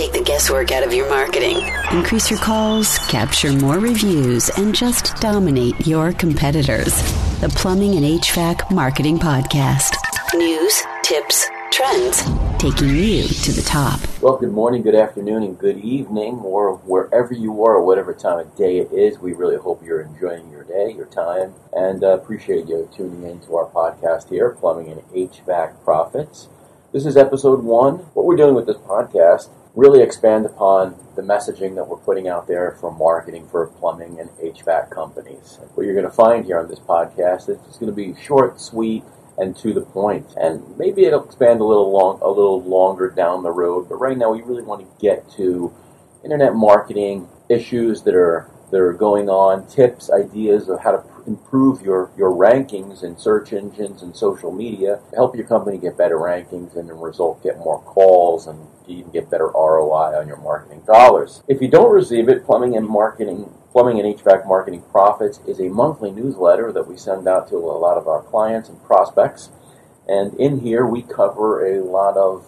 take the guesswork out of your marketing. Increase your calls, capture more reviews, and just dominate your competitors. The Plumbing and HVAC Marketing Podcast. News, tips, trends, taking you to the top. Well, good morning, good afternoon, and good evening, or wherever you are, or whatever time of day it is. We really hope you're enjoying your day, your time, and uh, appreciate you tuning in to our podcast here, Plumbing and HVAC Profits. This is episode one. What we're doing with this podcast really expand upon the messaging that we're putting out there for marketing for plumbing and HVAC companies. What you're going to find here on this podcast is it's going to be short, sweet, and to the point. And maybe it'll expand a little long, a little longer down the road. But right now, we really want to get to internet marketing issues that are that are going on, tips, ideas of how to improve your, your rankings in search engines and social media, help your company get better rankings and, in result, get more calls and even get better ROI on your marketing dollars. If you don't receive it, plumbing and marketing Plumbing and HVAC Marketing Profits is a monthly newsletter that we send out to a lot of our clients and prospects. And in here, we cover a lot of,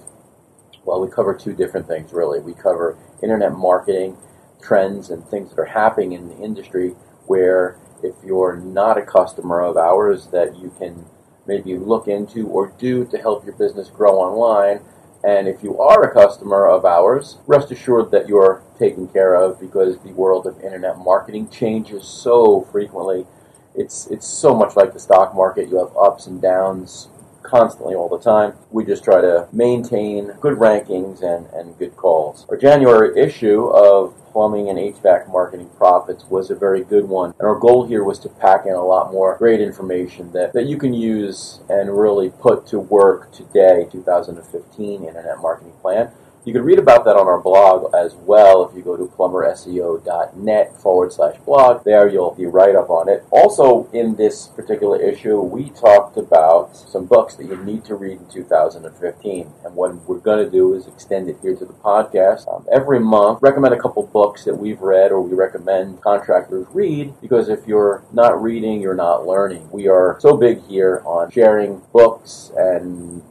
well, we cover two different things really. We cover internet marketing trends and things that are happening in the industry where if you're not a customer of ours that you can maybe look into or do to help your business grow online. And if you are a customer of ours, rest assured that you're taken care of because the world of internet marketing changes so frequently. It's, it's so much like the stock market. You have ups and downs constantly all the time. We just try to maintain good rankings and, and good calls. Our January issue of plumbing and HVAC marketing profits was a very good one. And our goal here was to pack in a lot more great information that, that you can use and really put to work today, 2015 Internet Marketing Plan. You can read about that on our blog as well if you go to plumberseo.net forward slash blog. There you'll be right up on it. Also, in this particular issue, we talked about some books that you need to read in 2015. And what we're going to do is extend it here to the podcast. Um, every month, recommend a couple books that we've read or we recommend contractors read because if you're not reading, you're not learning. We are so big here on sharing books and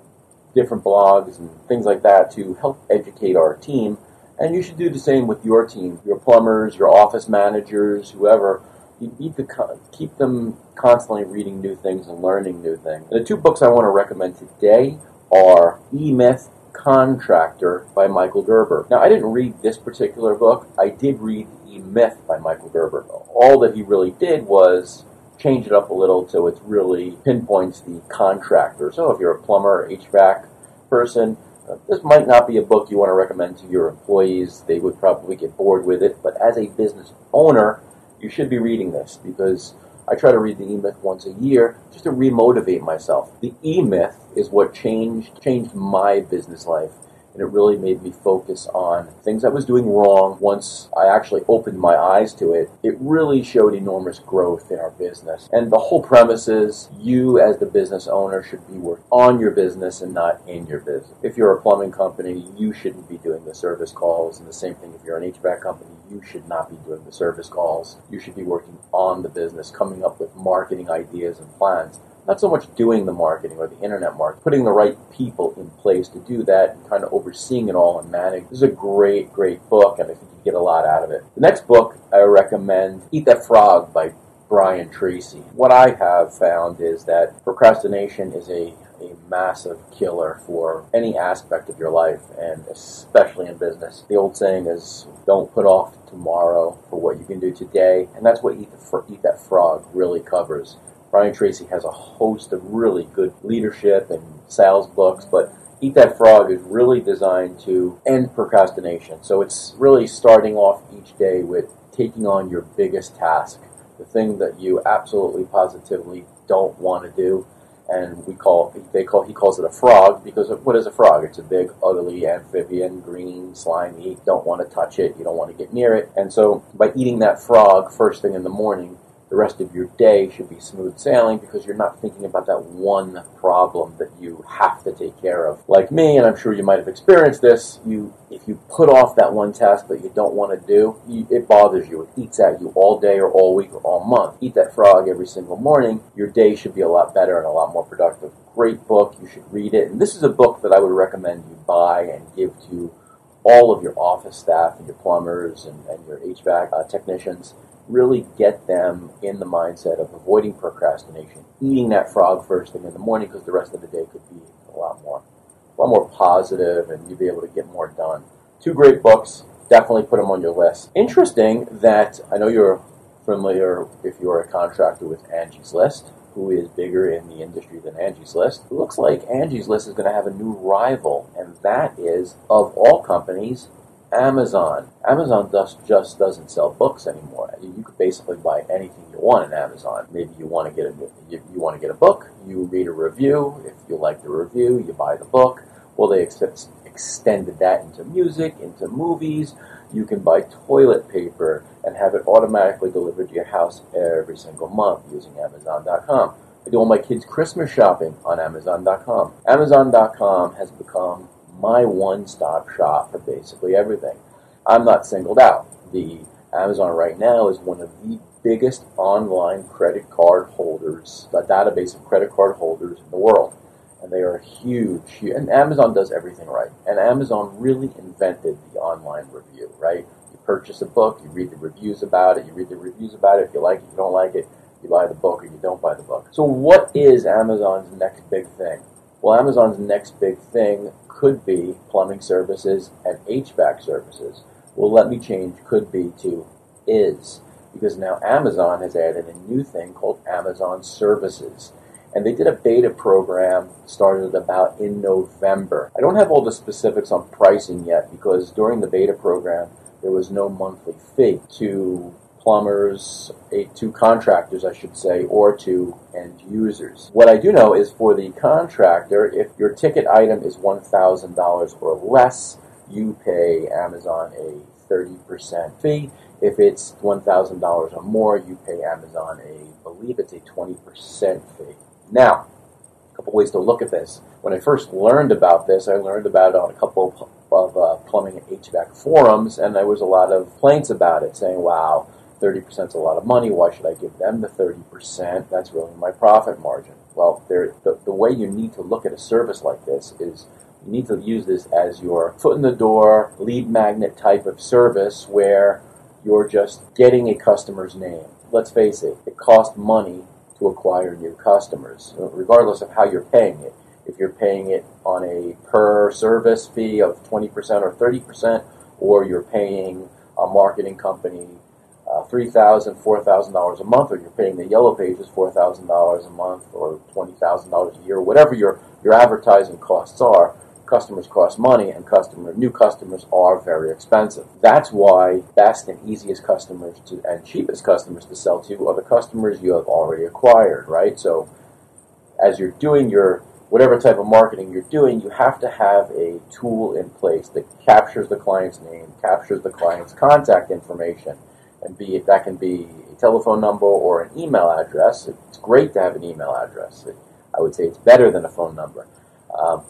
different blogs and things like that to help educate our team. And you should do the same with your team, your plumbers, your office managers, whoever. You need to keep them constantly reading new things and learning new things. The two books I want to recommend today are E Myth Contractor by Michael Gerber. Now, I didn't read this particular book. I did read E Myth by Michael Gerber. All that he really did was change it up a little so it really pinpoints the contractor. So if you're a plumber, HVAC person, uh, this might not be a book you want to recommend to your employees. They would probably get bored with it. But as a business owner, you should be reading this because I try to read the E-Myth once a year just to remotivate myself. The E-Myth is what changed changed my business life and it really made me focus on things I was doing wrong. Once I actually opened my eyes to it, it really showed enormous growth in our business. And the whole premise is you, as the business owner, should be working on your business and not in your business. If you're a plumbing company, you shouldn't be doing the service calls. And the same thing if you're an HVAC company, you should not be doing the service calls. You should be working on the business, coming up with marketing ideas and plans not so much doing the marketing or the internet marketing, putting the right people in place to do that and kind of overseeing it all and managing. This is a great, great book, and I think you get a lot out of it. The next book I recommend, Eat That Frog by Brian Tracy. What I have found is that procrastination is a a massive killer for any aspect of your life and especially in business. The old saying is don't put off tomorrow for what you can do today, and that's what Eat, the, Eat That Frog really covers. Brian Tracy has a host of really good leadership and sales books, but Eat That Frog is really designed to end procrastination. So it's really starting off each day with taking on your biggest task, the thing that you absolutely positively don't want to do. And we call they call he calls it a frog because what is a frog? It's a big, ugly amphibian, green, slimy. Don't want to touch it. You don't want to get near it. And so by eating that frog first thing in the morning, the rest of your day should be smooth sailing because you're not thinking about that one problem that you have to take care of. Like me, and I'm sure you might have experienced this, you if you put off that one task that you don't want to do, you, it bothers you. It eats at you all day or all week or all month. Eat that frog every single morning. Your day should be a lot better and a lot more productive. Great book. You should read it. And this is a book that I would recommend you buy and give to all of your office staff and your plumbers and, and your HVAC uh, technicians. Really get them in the mindset of avoiding procrastination, eating that frog first thing in the morning because the rest of the day could be a lot more, a lot more positive, and you'd be able to get more done. Two great books. Definitely put them on your list. Interesting that I know you're familiar if you're a contractor with Angie's List who is bigger in the industry than Angie's List. It looks like Angie's List is going to have a new rival, and that is, of all companies, Amazon. Amazon just, just doesn't sell books anymore. You could basically buy anything you want on Amazon. Maybe you want to get a you, you want to get a book, you read a review. If you like the review, you buy the book. Well, they ex- extended that into music, into movies. You can buy toilet paper and have it automatically delivered to your house every single month using Amazon.com. I do all my kids' Christmas shopping on Amazon.com. Amazon.com has become my one-stop shop for basically everything. I'm not singled out. The Amazon right now is one of the biggest online credit card holders, a database of credit card holders in the world. And they are huge. And Amazon does everything right. And Amazon really invented the online review, right? You purchase a book, you read the reviews about it, you read the reviews about it. If you like it, you don't like it, you buy the book or you don't buy the book. So, what is Amazon's next big thing? Well, Amazon's next big thing could be plumbing services and HVAC services. Well, let me change could be to is, because now Amazon has added a new thing called Amazon Services. And they did a beta program started about in November. I don't have all the specifics on pricing yet because during the beta program, there was no monthly fee to plumbers, to contractors, I should say, or to end users. What I do know is for the contractor, if your ticket item is $1,000 or less, you pay Amazon a 30% fee. If it's $1,000 or more, you pay Amazon a, I believe it's a 20% fee. Now, a couple ways to look at this. When I first learned about this, I learned about it on a couple of uh, plumbing and HVAC forums, and there was a lot of complaints about it, saying, "Wow, 30% is a lot of money. Why should I give them the 30%? That's really my profit margin." Well, the, the way you need to look at a service like this is you need to use this as your foot in the door, lead magnet type of service where you're just getting a customer's name. Let's face it, it costs money to acquire new customers, regardless of how you're paying it if you're paying it on a per service fee of 20% or 30%, or you're paying a marketing company uh, $3,000, $4,000 a month, or you're paying the Yellow Pages $4,000 a month or $20,000 a year, whatever your, your advertising costs are, customers cost money and customer new customers are very expensive. That's why best and easiest customers to and cheapest customers to sell to are the customers you have already acquired, right? So as you're doing your whatever type of marketing you're doing, you have to have a tool in place that captures the client's name, captures the client's contact information, and be that can be a telephone number or an email address. It's great to have an email address. It, I would say it's better than a phone number. Um,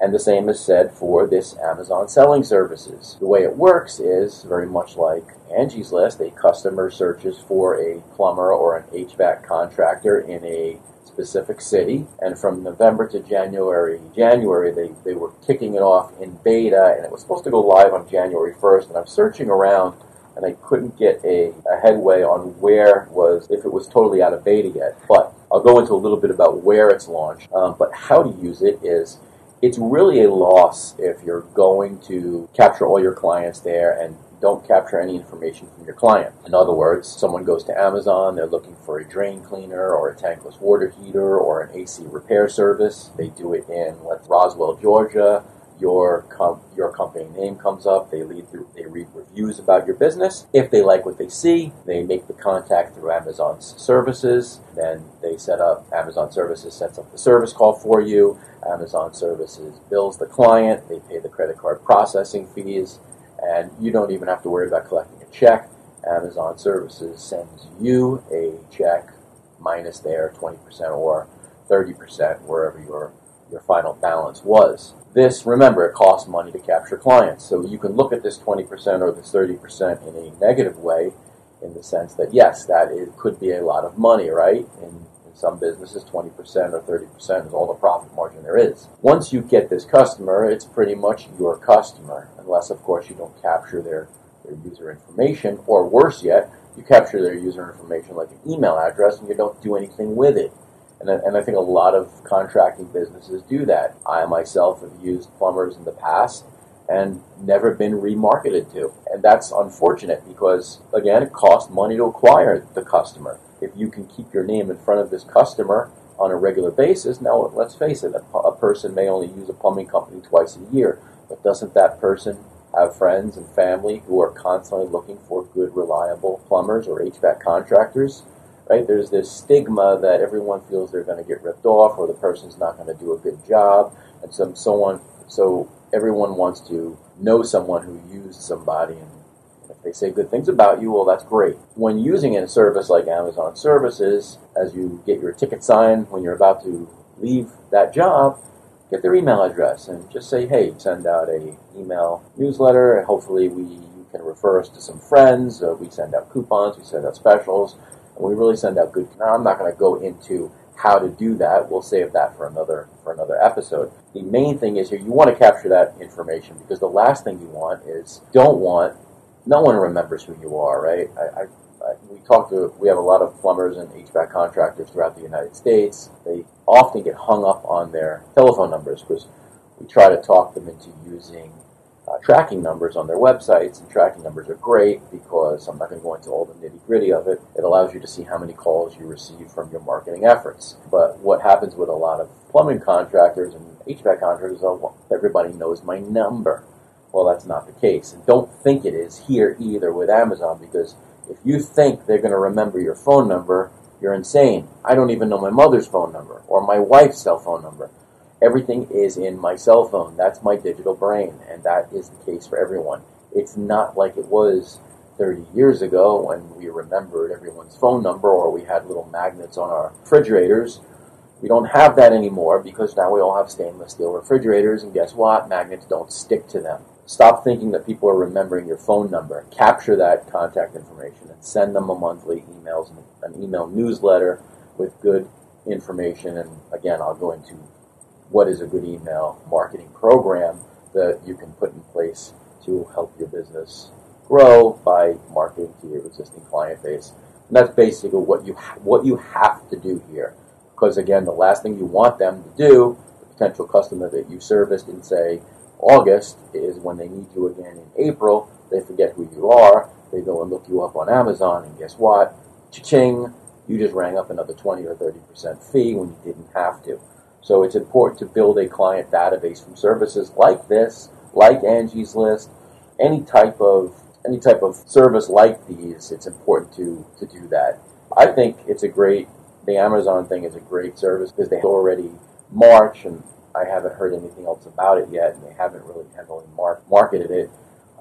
and the same is said for this Amazon selling services. The way it works is very much like Angie's List. A customer searches for a plumber or an HVAC contractor in a specific city. And from November to January, January they, they were kicking it off in beta, and it was supposed to go live on January 1st. And I'm searching around, and I couldn't get a, a headway on where was, if it was totally out of beta yet. But I'll go into a little bit about where it's launched. Um, but how to use it is it's really a loss if you're going to capture all your clients there and don't capture any information from your client. In other words, someone goes to Amazon, they're looking for a drain cleaner or a tankless water heater or an AC repair service. They do it in let's Roswell, Georgia. Your com- your company name comes up. They read through, they read reviews about your business. If they like what they see, they make the contact through Amazon's services. Then they set up Amazon Services sets up the service call for you. Amazon Services bills the client. They pay the credit card processing fees and you don't even have to worry about collecting a check. Amazon Services sends you a check minus their 20% or 30% wherever your your final balance was. This, remember, it costs money to capture clients. So you can look at this 20% or this 30% in a negative way in the sense that, yes, that it could be a lot of money, right? In, in some businesses, 20% or 30% is all the profit margin there is. Once you get this customer, it's pretty much your customer unless, of course, you don't capture their, their user information, or worse yet, you capture their user information like an email address and you don't do anything with it. And I, and I think a lot of contracting businesses do that. I myself have used plumbers in the past and never been remarketed to. And that's unfortunate because, again, it costs money to acquire the customer. If you can keep your name in front of this customer on a regular basis, now let's face it, a, a person may only use a plumbing company twice a year, but doesn't that person have friends and family who are constantly looking for good, reliable plumbers or HVAC contractors? Right? There's this stigma that everyone feels they're going to get ripped off or the person's not going to do a good job, and so, so on. So everyone wants to know someone who used somebody and if they say good things about you, well, that's great. When using a service like Amazon Services, as you get your ticket signed when you're about to leave that job, get their email address and just say, hey, send out a email newsletter. Hopefully, we you can refer us to some friends. Uh, we send out coupons, we send out specials, and we really send out good. Now, I'm not going to go into how to do that. We'll save that for another for another episode. The main thing is here you want to capture that information because the last thing you want is don't want no one remembers who you are, right? I, I, I, we talk to we have a lot of plumbers and HVAC contractors throughout the United States. They often get hung up on their telephone numbers because we try to talk them into using uh, tracking numbers on their websites, and tracking numbers are great because I'm not going to go into all the nitty gritty of it. It allows you to see how many calls you receive from your marketing efforts. But what happens with a lot of plumbing contractors and HVAC contractors is oh, everybody knows my number. Well, that's not the case. And don't think it is here either with Amazon because if you think they're going to remember your phone number, you're insane. I don't even know my mother's phone number or my wife's cell phone number. Everything is in my cell phone. That's my digital brain, and that is the case for everyone. It's not like it was 30 years ago when we remembered everyone's phone number or we had little magnets on our refrigerators. We don't have that anymore because now we all have stainless steel refrigerators, and guess what? Magnets don't stick to them. Stop thinking that people are remembering your phone number. Capture that contact information and send them a monthly emails, an email newsletter with good information. And again, I'll go into what is a good email marketing program that you can put in place to help your business grow by marketing to your existing client base. And that's basically what you ha- what you have to do here. Because again, the last thing you want them to do, the potential customer that you serviced in say August, is when they need you again in April, they forget who you are. They go and look you up on Amazon, and guess what? Cha-ching! You just rang up another 20 or 30 percent fee when you didn't have to. So it's important to build a client database from services like this, like Angie's List, any type of any type of service like these. It's important to to do that. I think it's a great. The Amazon thing is a great service because they already March, and I haven't heard anything else about it yet, and they haven't really heavily mar- marketed it.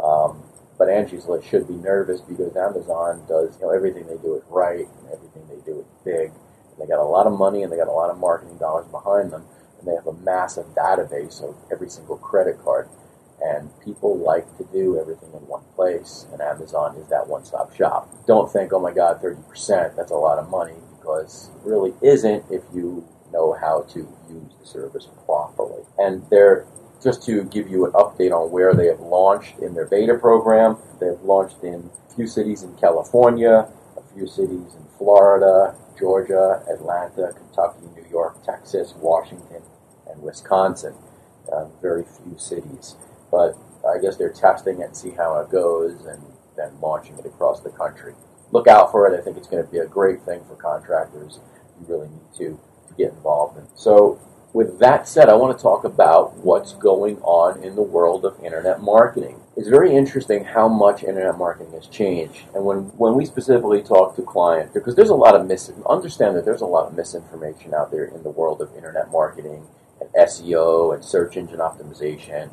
Um, but Angie's List should be nervous because Amazon does you know everything they do is right and everything they do is big they got a lot of money and they got a lot of marketing dollars behind them, and they have a massive database of every single credit card. And people like to do everything in one place, and Amazon is that one stop shop. Don't think, oh my God, 30%, that's a lot of money, because it really isn't if you know how to use the service properly. And they're just to give you an update on where they have launched in their beta program, they've launched in a few cities in California, a few cities in Florida, Georgia, Atlanta, Kentucky, New York, Texas, Washington, and Wisconsin. Uh, very few cities. But I guess they're testing it and see how it goes and then launching it across the country. Look out for it. I think it's going to be a great thing for contractors. You really need to, to get involved in. So with that said, I want to talk about what's going on in the world of internet marketing. It's very interesting how much internet marketing has changed. And when, when we specifically talk to clients, because there's a lot of mis understand that there's a lot of misinformation out there in the world of internet marketing and SEO and search engine optimization,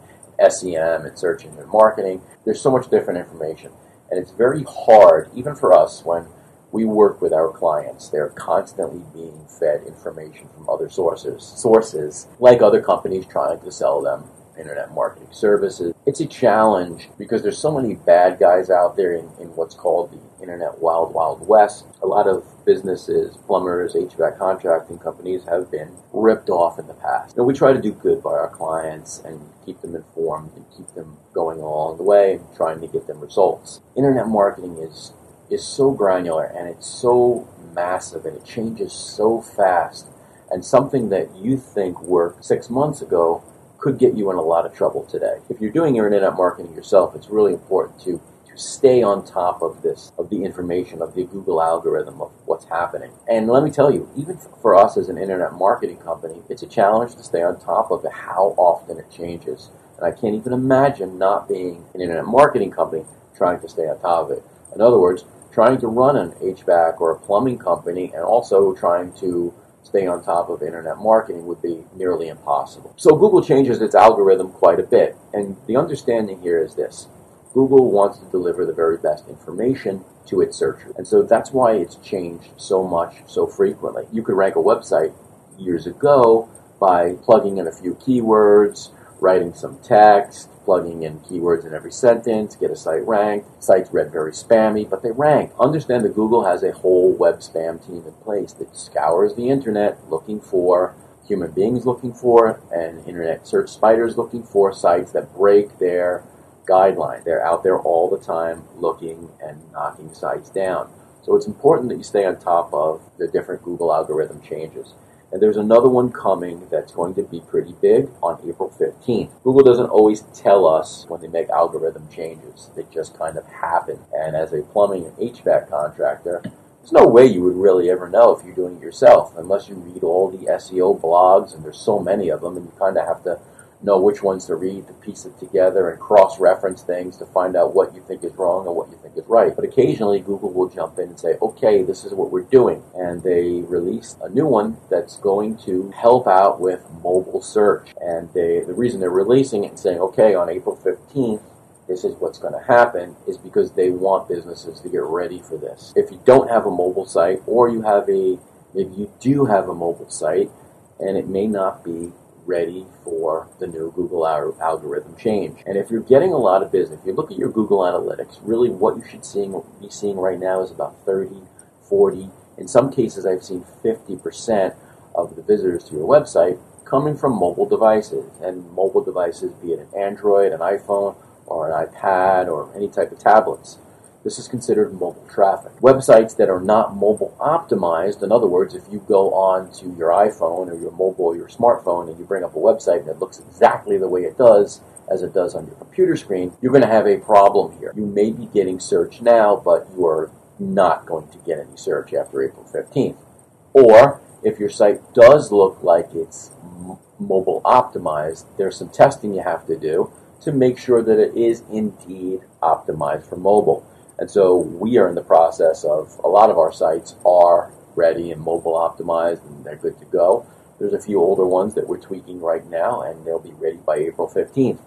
SEM and search engine marketing. There's so much different information. And it's very hard, even for us, when we work with our clients. They're constantly being fed information from other sources, sources like other companies trying to sell them internet marketing services. It's a challenge because there's so many bad guys out there in, in what's called the internet wild, wild west. A lot of businesses, plumbers, HVAC contracting companies have been ripped off in the past. And we try to do good by our clients and keep them informed and keep them going along the way and trying to get them results. Internet marketing is is so granular and it's so massive and it changes so fast and something that you think worked six months ago could get you in a lot of trouble today. If you're doing your internet marketing yourself, it's really important to to stay on top of this, of the information, of the Google algorithm, of what's happening. And let me tell you, even for us as an internet marketing company, it's a challenge to stay on top of how often it changes. And I can't even imagine not being an internet marketing company trying to stay on top of it. In other words, trying to run an HVAC or a plumbing company and also trying to stay on top of internet marketing would be nearly impossible. So Google changes its algorithm quite a bit. And the understanding here is this. Google wants to deliver the very best information to its searchers. And so that's why it's changed so much so frequently. You could rank a website years ago by plugging in a few keywords, writing some text, plugging in keywords in every sentence, get a site ranked. Sites read very spammy, but they rank. Understand that Google has a whole web spam team in place that scours the internet looking for human beings looking for and internet search spiders looking for sites that break their guideline. They're out there all the time looking and knocking sites down. So it's important that you stay on top of the different Google algorithm changes. And there's another one coming that's going to be pretty big on April 15th. Google doesn't always tell us when they make algorithm changes. They just kind of happen. And as a plumbing and HVAC contractor, there's no way you would really ever know if you're doing it yourself unless you read all the SEO blogs, and there's so many of them, and you kind of have to know which ones to read to piece it together and cross reference things to find out what you think is wrong and what you think is right. But occasionally Google will jump in and say, okay, this is what we're doing. And they release a new one that's going to help out with mobile search. And they, the reason they're releasing it and saying, okay, on April 15th, this is what's going to happen is because they want businesses to get ready for this. If you don't have a mobile site or you have a, maybe you do have a mobile site and it may not be ready for the new Google algorithm change. And if you're getting a lot of business, if you look at your Google Analytics, really what you should seeing, be seeing right now is about 30, 40, in some cases I've seen 50% of the visitors to your website coming from mobile devices. And mobile devices, be it an Android, an iPhone, or an iPad, or any type of tablets. This is considered mobile traffic. Websites that are not mobile optimized, in other words, if you go on to your iPhone or your mobile or your smartphone and you bring up a website and it looks exactly the way it does as it does on your computer screen, you're going to have a problem here. You may be getting search now, but you are not going to get any search after April 15th. Or if your site does look like it's m- mobile optimized, there's some testing you have to do to make sure that it is indeed optimized for mobile. And so we are in the process of a lot of our sites are ready and mobile optimized and they're good to go. There's a few older ones that we're tweaking right now and they'll be ready by April 15th.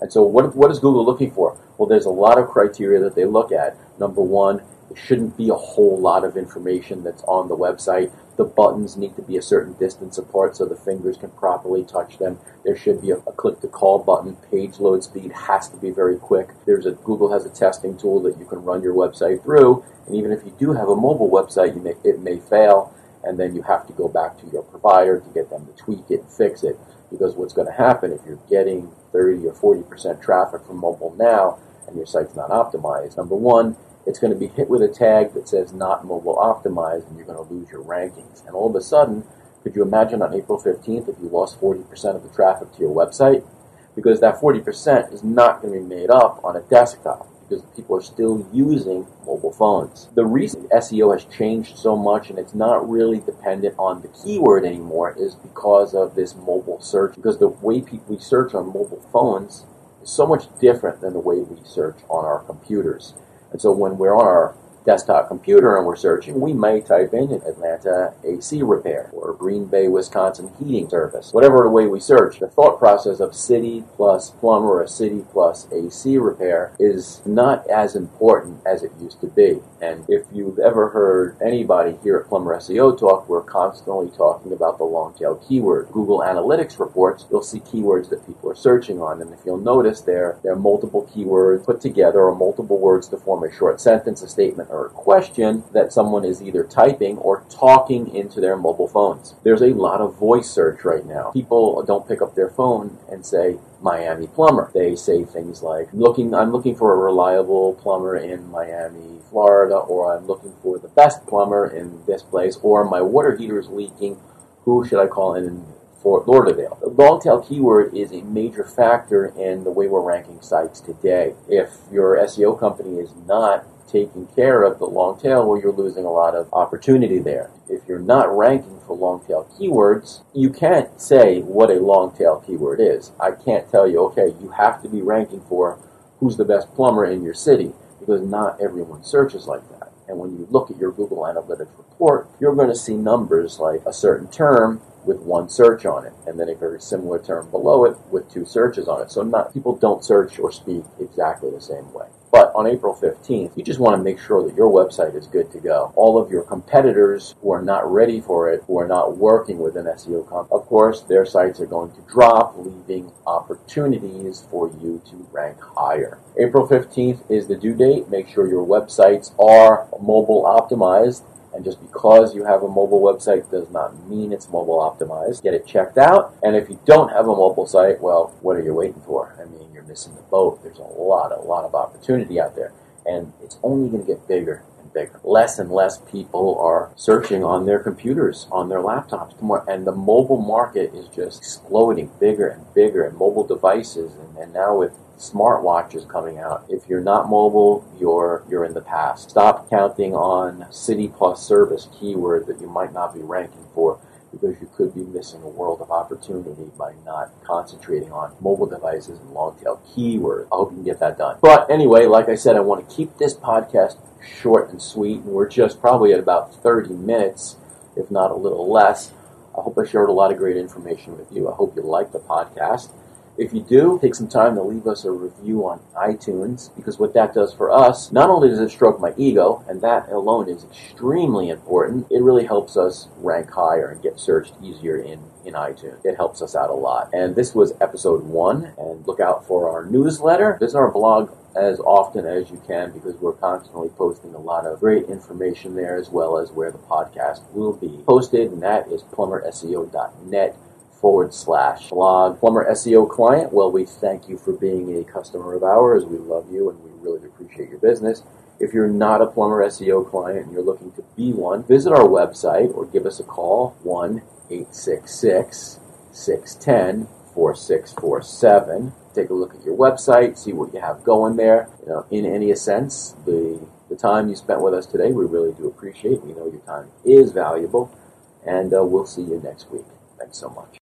And so what, what is Google looking for? Well, there's a lot of criteria that they look at. Number one, shouldn't be a whole lot of information that's on the website. The buttons need to be a certain distance apart so the fingers can properly touch them. There should be a, a click to call button. Page load speed has to be very quick. There's a Google has a testing tool that you can run your website through, and even if you do have a mobile website, may, it may fail, and then you have to go back to your provider to get them to tweak it and fix it. Because what's going to happen if you're getting 30 or 40 percent traffic from mobile now and your site's not optimized, number one, it's going to be hit with a tag that says not mobile optimized and you're going to lose your rankings. And all of a sudden, could you imagine on April 15th if you lost 40% of the traffic to your website? Because that 40% is not going to be made up on a desktop because people are still using mobile phones. The reason SEO has changed so much and it's not really dependent on the keyword anymore is because of this mobile search. Because the way people search on mobile phones is so much different than the way we search on our computers. And so when we're on our desktop computer and we're searching, we may type in Atlanta AC repair or Green Bay, Wisconsin heating service. Whatever the way we search, the thought process of city plus plumber or city plus AC repair is not as important as it used to be. And if you've ever heard anybody here at Plumber SEO talk, we're constantly talking about the long tail keyword. Google Analytics reports, you'll see keywords that people are searching on. And if you'll notice there, there are multiple keywords put together or multiple words to form a short sentence, a statement, or a question that someone is either typing or talking into their mobile phones. There's a lot of voice search right now. People don't pick up their phone and say, Miami plumber. They say things like, looking, I'm looking for a reliable plumber in Miami, Florida, or I'm looking for the best plumber in this place, or my water heater is leaking. Who should I call in Fort Lauderdale. The long tail keyword is a major factor in the way we're ranking sites today. If your SEO company is not taking care of the long tail, well, you're losing a lot of opportunity there. If you're not ranking for long tail keywords, you can't say what a long tail keyword is. I can't tell you, okay, you have to be ranking for who's the best plumber in your city because not everyone searches like that. And when you look at your Google Analytics report, you're going to see numbers like a certain term with one search on it, and then a very similar term below it with two searches on it. So not people don't search or speak exactly the same way. But on April 15th, you just want to make sure that your website is good to go. All of your competitors who are not ready for it, who are not working with an SEO company, of course, their sites are going to drop, leaving opportunities for you to rank higher. April 15th is the due date. Make sure your websites are mobile optimized and just because you have a mobile website does not mean it's mobile optimized. Get it checked out. And if you don't have a mobile site, well, what are you waiting for? I mean, you're missing the boat. There's a lot, a lot of opportunity out there. And it's only going to get bigger and bigger. Less and less people are searching on their computers, on their laptops. And the mobile market is just exploding bigger and bigger and mobile devices. And, and now with smartwatches coming out. If you're not mobile, you're you're in the past. Stop counting on city plus service keyword that you might not be ranking for because you could be missing a world of opportunity by not concentrating on mobile devices and long tail keywords. I hope you can get that done. But anyway, like I said, I want to keep this podcast short and sweet, and we're just probably at about 30 minutes, if not a little less. I hope I shared a lot of great information with you. I hope you like the podcast. If you do, take some time to leave us a review on iTunes because what that does for us, not only does it stroke my ego, and that alone is extremely important, it really helps us rank higher and get searched easier in, in iTunes. It helps us out a lot. And this was episode one, and look out for our newsletter. Visit our blog as often as you can because we're constantly posting a lot of great information there as well as where the podcast will be posted, and that is plumberseo.net forward slash blog. Plumber SEO client, well, we thank you for being a customer of ours. We love you and we really appreciate your business. If you're not a Plumber SEO client and you're looking to be one, visit our website or give us a call 1 866 610 4647. Take a look at your website, see what you have going there. You know, in any sense, the the time you spent with us today, we really do appreciate. We know your time is valuable, and uh, we'll see you next week. Thanks so much.